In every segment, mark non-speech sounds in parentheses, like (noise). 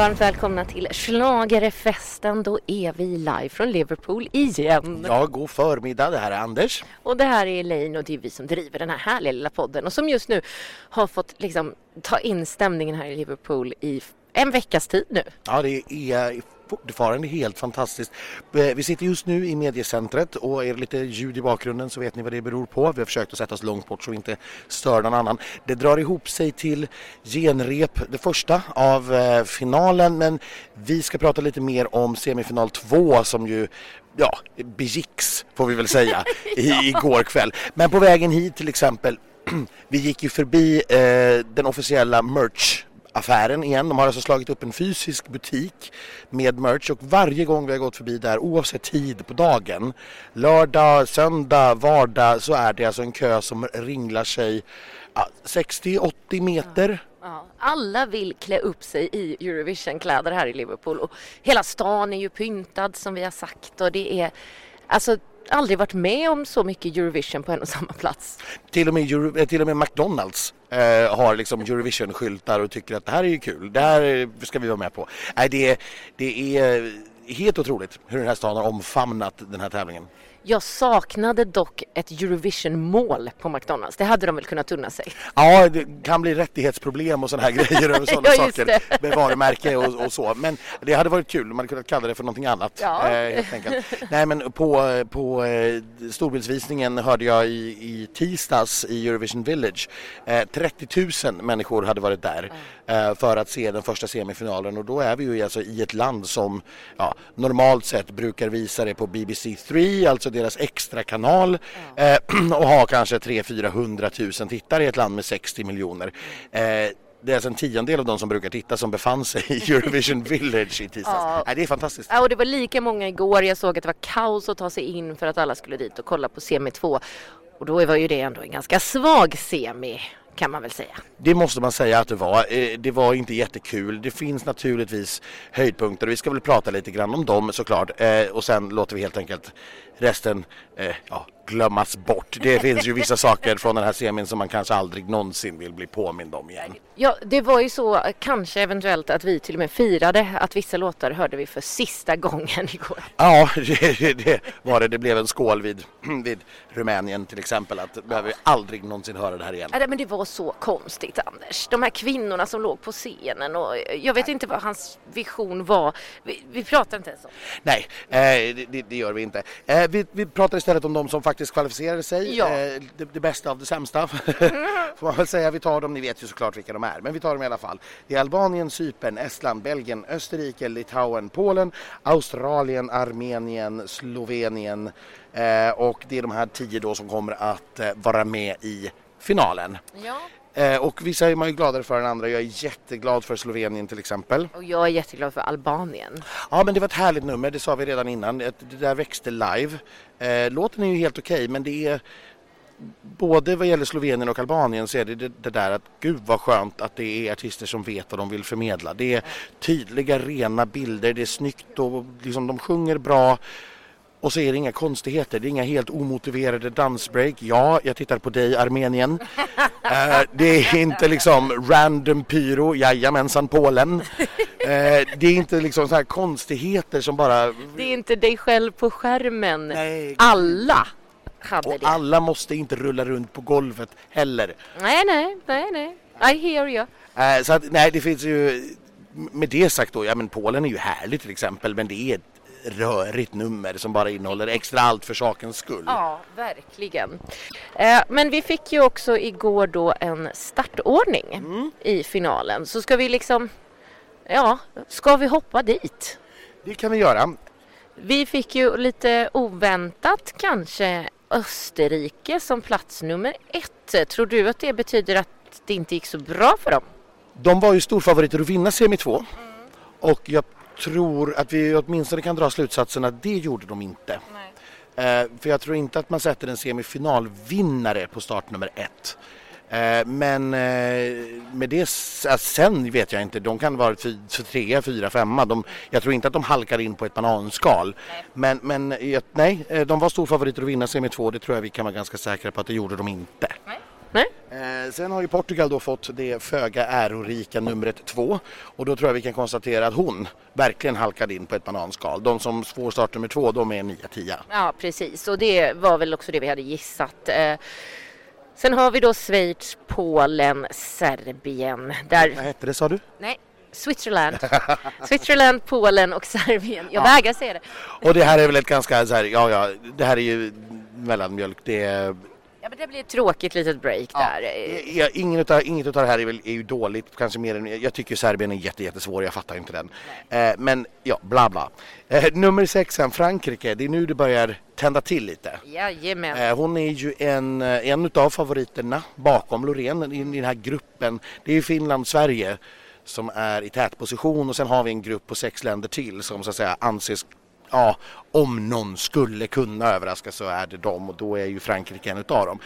Varmt välkomna till Schlagerfesten. Då är vi live från Liverpool igen. Ja, god förmiddag. Det här är Anders. Och det här är Elaine och det är vi som driver den här härliga lilla podden och som just nu har fått liksom ta in stämningen här i Liverpool i en veckas tid nu. Ja, det är fortfarande helt fantastiskt. Eh, vi sitter just nu i mediecentret och är det lite ljud i bakgrunden så vet ni vad det beror på. Vi har försökt att sätta oss långt bort så vi inte stör någon annan. Det drar ihop sig till genrep, det första av eh, finalen men vi ska prata lite mer om semifinal 2 som ju ja, begicks får vi väl säga (laughs) i, igår kväll. Men på vägen hit till exempel (clears throat) vi gick ju förbi eh, den officiella merch affären igen. De har alltså slagit upp en fysisk butik med merch och varje gång vi har gått förbi där oavsett tid på dagen, lördag, söndag, vardag så är det alltså en kö som ringlar sig ja, 60-80 meter. Ja, alla vill klä upp sig i Eurovision-kläder här i Liverpool och hela stan är ju pyntad som vi har sagt och det är alltså aldrig varit med om så mycket Eurovision på en och samma plats. Till och med, Euro, eh, till och med McDonalds eh, har liksom Eurovision-skyltar och tycker att det här är ju kul, det här ska vi vara med på. Nej, det, det är helt otroligt hur den här staden har omfamnat den här tävlingen. Jag saknade dock ett Eurovision-mål på McDonalds. Det hade de väl kunnat unna sig? Ja, det kan bli rättighetsproblem och sådana här (laughs) grejer och sådana (laughs) ja, saker med varumärke och, och, så. Men det hade varit kul, man hade kunnat kalla det för någonting annat. Ja. Eh, helt enkelt. Nej, men på, på eh, storbildsvisningen hörde jag i, i tisdags i Eurovision Village eh, 30 000 människor hade varit där mm. för att se den första semifinalen och då är vi ju alltså i ett land som ja, normalt sett brukar visa det på BBC 3, alltså deras extra kanal eh, (clears throat) och har kanske 300-400 000 tittare i ett land med 60 miljoner. Eh, det är alltså en tiondel av de som brukar titta som befann sig i (laughs) Eurovision Village i tisdags. Ja. Nej, det är fantastiskt. Ja, och det var lika många igår. Jag såg att det var kaos att ta sig in för att alla skulle dit och kolla på semi 2. Och då var ju det ändå en ganska svag semi kan man väl säga. Det måste man säga att det var. Eh, det var inte jättekul. Det finns naturligtvis höjdpunkter och vi ska väl prata lite grann om dem såklart. Eh, och sen låter vi helt enkelt resten eh, ja, glömmas bort. Det finns ju vissa saker från den här semin som man kanske aldrig någonsin vill bli påmind om igen. Ja, det var ju så kanske eventuellt att vi till och med firade att vissa låtar hörde vi för sista gången (laughs) igår. Ja, det, det var det. Det blev en skål vid, (clears throat) vid Rumänien till exempel. Att ja. behöver vi aldrig någonsin höra det här igen. Ja, men det var så konstigt Anders. De här kvinnorna som låg på scenen och jag vet inte vad hans vision var. Vi, vi pratar inte ens om Nej, eh, det, det, gör vi inte. Eh, vi, vi pratar istället om de som faktiskt kvalificerade sig. Ja. Eh, det, det, bästa av det sämsta (laughs) får man väl säga. Vi tar dem, ni vet ju såklart vilka de är, men vi tar dem i alla fall. Det är Albanien, Cypern, Estland, Belgien, Österrike, Litauen, Polen, Australien, Armenien, Slovenien eh, och det är de här tio då som kommer att eh, vara med i finalen. Ja. Eh, och vissa är man ju gladare för än andra. Jag är jätteglad för Slovenien till exempel. Och jag är jätteglad för Albanien. Ja men det var ett härligt nummer, det sa vi redan innan. Det där växte live. Eh, låten är ju helt okej okay, men det är både vad gäller Slovenien och Albanien så är det, det det där att gud vad skönt att det är artister som vet vad de vill förmedla. Det är tydliga rena bilder, det är snyggt och liksom de sjunger bra. Och så är det inga konstigheter, det är inga helt omotiverade dansbreak. Ja, jag tittar på dig Armenien. uh, (laughs) det är inte liksom random pyro, jajamensan Polen. Uh, det är inte liksom så här konstigheter som bara... Det är inte dig själv på skärmen. Nej. Alla hade och det. alla måste inte rulla runt på golvet heller. Nej, nej, nej, nej. I hear you. Uh, så att, nej, det finns ju... Med det sagt då, ja men Polen är ju härligt till exempel men det är rörigt nummer som bara innehåller extra allt för sakens skull. Ja, verkligen. Eh, men vi fick ju också igår då en startordning mm. i finalen. Så ska vi liksom, ja, ska vi hoppa dit? Det kan vi göra. Vi fick ju lite oväntat kanske Österrike som plats nummer ett. Tror du att det betyder att det inte gick så bra för dem? De var ju storfavoriter att vinna semi 2 mm. och jag tror att vi åtminstone kan dra slutsatsen att det gjorde de inte. Eh, för jag tror inte att man sätter en semifinalvinnare på startnummer ett. Eh, men eh, med det sen vet jag inte, de kan vara för trea, fyra, femma. De, jag tror inte att de halkar in på ett bananskal. Nej. Men, men nej, eh, de var storfavoriter att vinna semi två. Det tror jag vi kan vara ganska säkra på att det gjorde de inte. Nej. Eh, sen har ju Portugal då fått det föga ärorika numret två och då tror jag vi kan konstatera att hon verkligen halkade in på ett bananskal. De som får startnummer två, de är 9-10. Ja, precis. Och det var väl också det vi hade gissat. Eh, sen har vi då Schweiz, Polen, Serbien. Där... Vad hette det sa du? Nej, Switzerland. (laughs) Switzerland, Polen och Serbien. Jag ja. vägrar säga det. Och det här är väl ett ganska så här, ja ja, det här är ju mellanmjölk. Det är men det blir ett tråkigt litet break där. Ja, inget, av, inget av det här är, väl, är ju dåligt, kanske mer än, jag tycker Serbien är jätte, jättesvår, jag fattar inte den. Eh, men ja, bla bla. Eh, nummer sex sen, Frankrike, det är nu det börjar tända till lite. Jajamän. Eh, hon är ju en, eh, en av favoriterna bakom Loreen i, i den här gruppen. Det är ju Finland, Sverige som är i tätposition och sen har vi en grupp på sex länder till som så att säga anses ja, om någon skulle kunna överraska så är det dem och då är ju Frankrike en utav dem.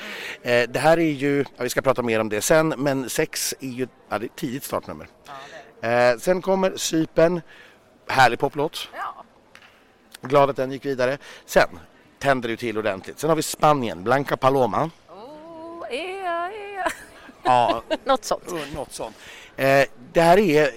Eh, det här är ju, ja, vi ska prata mer om det sen, men sex är ju ja, det är tidigt startnummer. Eh, sen kommer Sypen, härlig poplåt. Ja. Glad att den gick vidare. Sen tänder det till ordentligt. Sen har vi Spanien, Blanca Paloma. Oh, ea, ea. Ja, (laughs) något sånt. Något sånt. Eh, det här är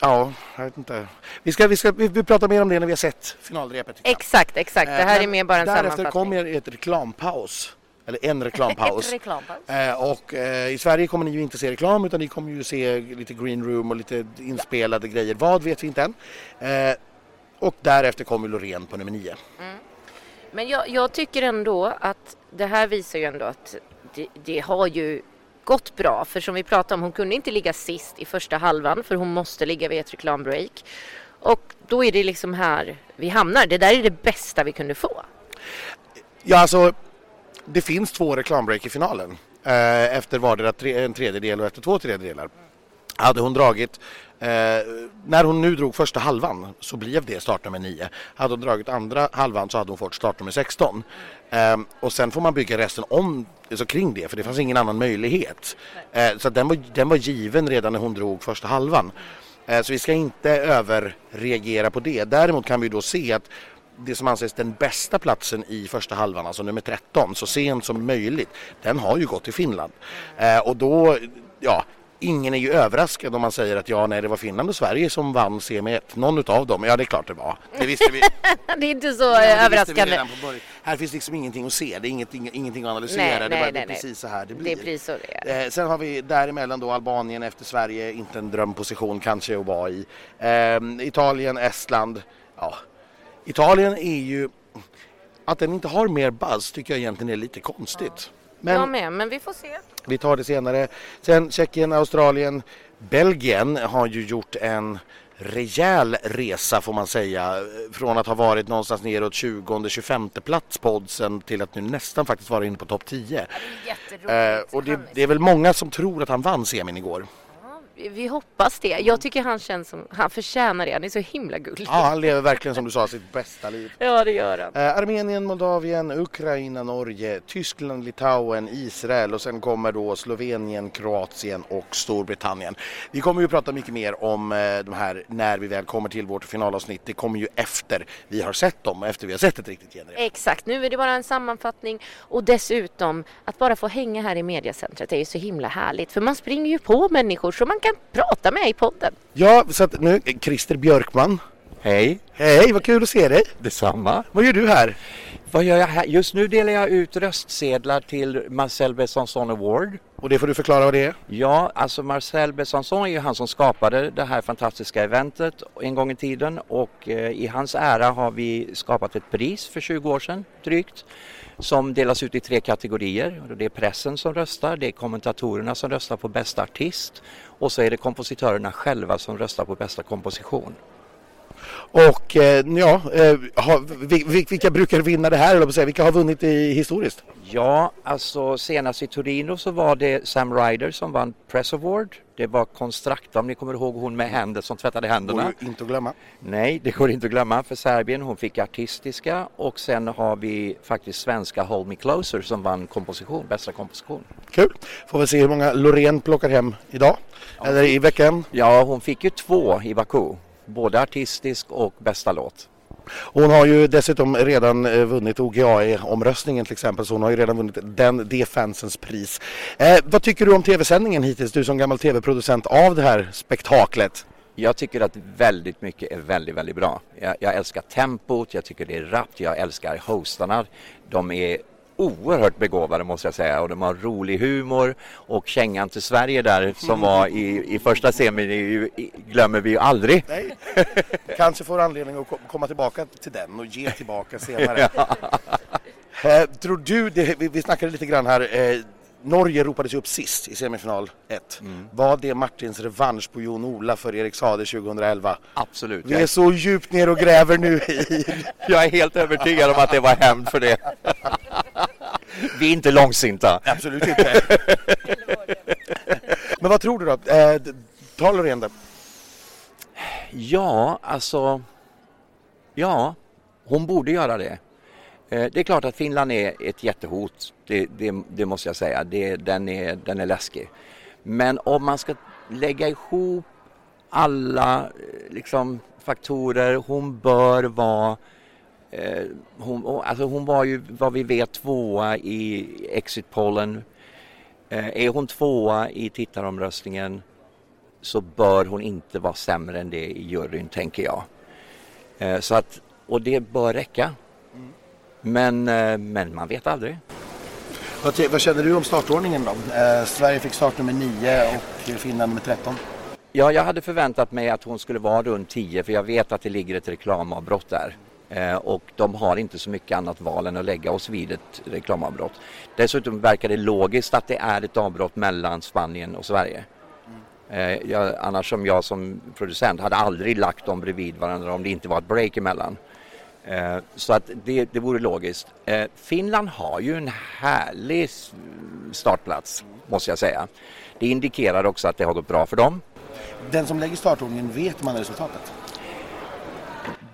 Ja, jag vet inte. Vi, ska, vi, ska, vi, vi pratar mer om det när vi har sett finalrepet. Exakt, exakt. Det här eh, är mer bara en därefter sammanfattning. Därefter kommer ett reklampaus. Eller en (laughs) reklampaus. reklampaus. Eh, och eh, i Sverige kommer ni ju inte se reklam utan ni kommer ju se lite green room och lite inspelade ja. grejer. Vad vet vi inte än. Eh, och därefter kommer Loreen på nummer nio. Mm. Men jag, jag, tycker ändå att det här visar ju ändå att det, det har ju gått bra. För som vi pratade om, hon kunde inte ligga sist i första halvan för hon måste ligga vid ett reklambreak. Och då är det liksom här vi hamnar. Det där är det bästa vi kunde få. Ja, alltså det finns två reklambreak i finalen. Eh, efter vardera tre, en tredjedel och efter två tredjedelar. Hade hon dragit, eh, när hon nu drog första halvan så blev det startnummer 9. Hade hon dragit andra halvan så hade hon fått startnummer 16. Eh, och sen får man bygga resten om, alltså kring det för det fanns ingen annan möjlighet. Eh, så den var, den var given redan när hon drog första halvan. Eh, så vi ska inte överreagera på det. Däremot kan vi då se att det som anses den bästa platsen i första halvan, alltså nummer 13, så sent som möjligt, den har ju gått till Finland. Eh, och då, ja, ingen är ju överraskad om man säger att ja, nej, det var Finland och Sverige som vann semi 1. Någon utav dem, ja det är klart det var. Det visste vi. (laughs) det är inte så ja, överraskande. Här finns liksom ingenting att se, det är ingenting, ingenting att analysera. Nej, det är, bara, nej, precis så här det blir. Det är precis så det är. Eh, sen har vi däremellan då Albanien efter Sverige, inte en drömposition kanske att vara i. Eh, Italien, Estland, ja. Italien är ju, att den inte har mer buzz tycker jag egentligen är lite konstigt. Ja. Men, jag med, men vi får se. Vi tar det senare. Sen Tjeckien, Australien, Belgien har ju gjort en rejäl resa får man säga. Från att ha varit någonstans neråt 20-25 plats på oddsen till att nu nästan faktiskt vara inne på topp 10. Det är eh, och det, det, är väl många som tror att han vann semin igår vi hoppas det. Jag tycker han känns som, han förtjänar det. Han är så himla gullig. Ja, han lever verkligen som du sa sitt bästa liv. Ja, det gör han. Eh, Armenien, Moldavien, Ukraina, Norge, Tyskland, Litauen, Israel och sen kommer då Slovenien, Kroatien och Storbritannien. Vi kommer ju prata mycket mer om eh, de här när vi väl kommer till vårt finalavsnitt. Det kommer ju efter vi har sett dem, efter vi har sett ett riktigt genrep. Exakt, nu är det bara en sammanfattning och dessutom att bara få hänga här i mediacentret är ju så himla härligt för man springer ju på människor som man kan prata med i podden. Ja, så att nu, Christer Björkman. Hej! Hej, vad kul att se dig! Detsamma! Vad gör du här? Vad gör jag här? Just nu delar jag ut röstsedlar till Marcel Besançon Award. Och det får du förklara vad det är? Ja, alltså Marcel Besançon är ju han som skapade det här fantastiska eventet en gång i tiden och eh, i hans ära har vi skapat ett pris för 20 år sedan drygt som delas ut i tre kategorier. Det är pressen som röstar, det är kommentatorerna som röstar på bästa artist och så är det kompositörerna själva som röstar på bästa komposition. Och eh, ja, eh, vilka brukar vinna det här? Eller vilka har vunnit i historiskt? Ja, alltså senast i Torino så var det Sam Ryder som vann Press Award. Det var Constracta om ni kommer ihåg hon med händer som tvättade händerna. Det går inte att glömma. Nej, det går inte att glömma för Serbien. Hon fick artistiska och sen har vi faktiskt svenska Hold Me Closer som vann komposition, bästa komposition. Kul! Får vi se hur många Loreen plockar hem idag ja, eller i veckan. Ja, hon fick ju två i Baku både artistisk och bästa låt. Hon har ju dessutom redan eh, vunnit OGAE-omröstningen till exempel så hon har ju redan vunnit den, det fansens pris. Eh, vad tycker du om tv-sändningen hittills, du som gammal tv-producent av det här spektaklet? Jag tycker att väldigt mycket är väldigt, väldigt bra. Jag, jag älskar tempot, jag tycker det är rappt, jag älskar hostarna. De är oerhört begåvade måste jag säga och de har rolig humor och kängan till Sverige där som var i, i första semin glömmer vi ju aldrig. Nej. Kanske får anledning att komma tillbaka till den och ge tillbaka senare. (laughs) ja. eh, tror du, det, vi, vi snackade lite grann här, eh, Norge ropades upp sist i semifinal 1. Mm. Var det Martins revansch på Jon Ola för Erik Sade 2011? Absolut. Vi är så djupt ner och gräver nu i... (laughs) Jag är helt övertygad om att det var hämnd för det. (laughs) Vi är inte långsinta. Absolut inte. (laughs) Men vad tror du då? Eh, ta Loreen där. Ja, alltså... Ja, hon borde göra det. Eh, det är klart att Finland är ett jättehot, det, det, det måste jag säga. Det, den, är, den är läskig. Men om man ska lägga ihop alla eh, liksom, faktorer, hon bör vara hon, alltså hon var ju vad vi vet tvåa i exitpollen. är hon tvåa i tittaromröstningen så bör hon inte vara sämre än det i juryn tänker jag. så att, och det bör räcka. Men, eh, men man vet aldrig. Vad, vad känner du om startordningen då? Eh, Sverige fick start nummer 9 och Finland nummer 13. Ja, jag hade förväntat mig att hon skulle vara runt 10 för jag vet att det ligger ett reklamavbrott där. Eh, och de har inte så mycket annat val än att lägga oss vid ett reklamavbrott. Dessutom verkar det logiskt att det är ett avbrott mellan Spanien och Sverige. Eh, jag, annars som jag som producent hade aldrig lagt dem bredvid varandra om det inte var ett break emellan. Eh, så att det, det vore logiskt. Finland har ju en härlig startplats måste jag säga. Det indikerar också att det har gått bra för dem. Den som lägger startordningen, vet man resultatet?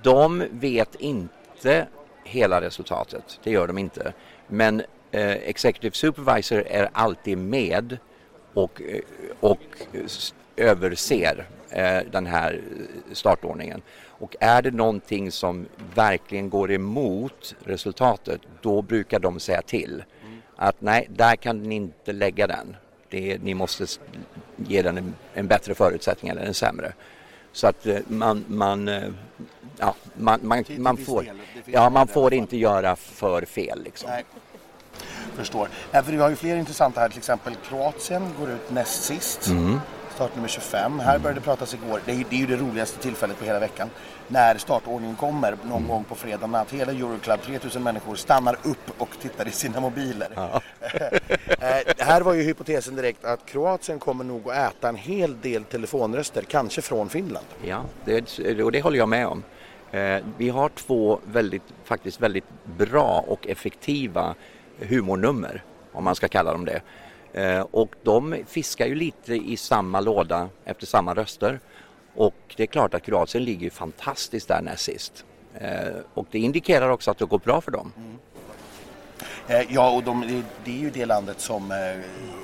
De vet inte hela resultatet, det gör de inte. Men eh, Executive Supervisor är alltid med och, eh, och överser eh, den här eh, startordningen. Och är det någonting som verkligen går emot resultatet, då brukar de säga till. Att nej, där kan ni inte lägga den. Det, ni måste ge den en, en bättre förutsättning eller en sämre. Så att eh, man, man, ja, man, man, man får, ja, man får inte göra för fel. Liksom. Nej. Förstår. För vi har ju fler intressanta här, till exempel Kroatien går ut näst sist. Mm startnummer 25. Här började det pratas igår, det är, det är ju det roligaste tillfället på hela veckan, när startordningen kommer någon mm. gång på fredag att hela Euroclub, 3000 människor, stannar upp och tittar i sina mobiler. Ja. (laughs) eh, här var ju hypotesen direkt att Kroatien kommer nog att äta en hel del telefonröster, kanske från Finland. Ja, det, och det håller jag med om. Eh, vi har två väldigt, faktiskt väldigt bra och effektiva humornummer, om man ska kalla dem det. Eh, och de fiskar ju lite i samma låda efter samma röster. Och det är klart att Kroatien ligger fantastiskt där näst sist. Eh, och det indikerar också att det går bra för dem. Mm. Eh, ja, och de, det är ju det landet som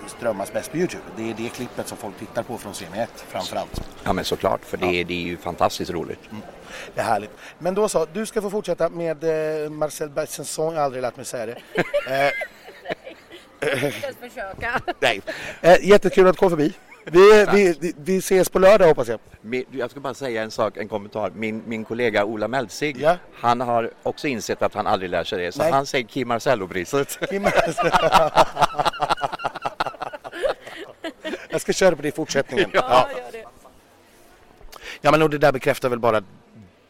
strömmas bäst på Youtube. Det är det klippet som folk tittar på från semi 1 framförallt. Ja men såklart, för det, ja. det är ju fantastiskt roligt. Mm. Det är härligt. Men då så, du ska få fortsätta med Marcel Bersenson, jag har aldrig lärt mig säga det. (laughs) försöka. (laughs) Nej. Eh, jättekul att du kom förbi. Vi, vi, vi ses på lördag hoppas jag. Jag ska bara säga en sak, en kommentar. Min, min kollega Ola Meltzig, ja. han har också insett att han aldrig lär sig det. Så Nej. han säger Kim Marcello-priset. (laughs) (laughs) jag ska köra på det i fortsättningen. Ja, ja. ja men och det där bekräftar väl bara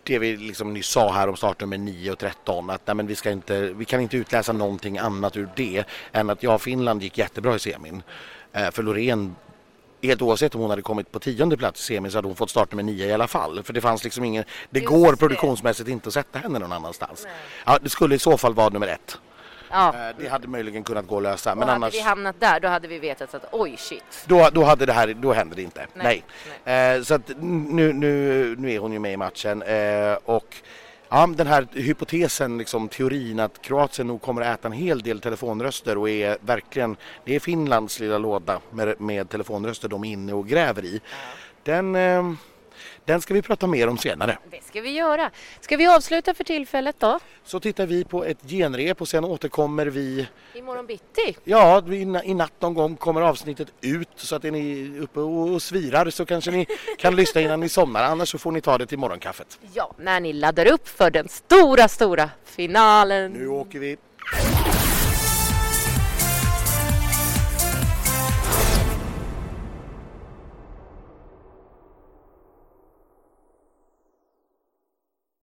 det vi liksom nyss sa här om startnummer 9 och 13 att nej, men vi, ska inte, vi kan inte utläsa någonting annat ur det än att ja, Finland gick jättebra i semin. Eh, för Loreen helt oavsett om hon hade kommit på tionde plats i semin så hade hon fått starta med nio i alla fall. För det fanns liksom ingen, det Just går produktionsmässigt inte att sätta henne någon annanstans. Ja, det skulle i så fall vara nummer ett. Ja. Eh, det hade möjligen kunnat gå att lösa. Och men hade annars... vi hamnat där då hade vi vetat att oj shit. Då, då, hade det här, då hände det inte. Nej. Nej. Eh, så att nu, nu, nu är hon ju med i matchen. Eh, och ja, den här hypotesen, liksom, teorin att Kroatien nog kommer att äta en hel del telefonröster och är verkligen, det är Finlands lilla låda med, med telefonröster de är inne och gräver i. Den, eh, Den ska vi prata mer om senare. Det ska vi göra. Ska vi avsluta för tillfället då? Så tittar vi på ett genrep och sen återkommer vi Imorgon bitti? Ja, i natt någon gång kommer avsnittet ut så att är ni uppe och svirar så kanske ni kan lyssna innan ni somnar. Annars så får ni ta det till morgonkaffet. Ja, när ni laddar upp för den stora, stora finalen. Nu åker vi!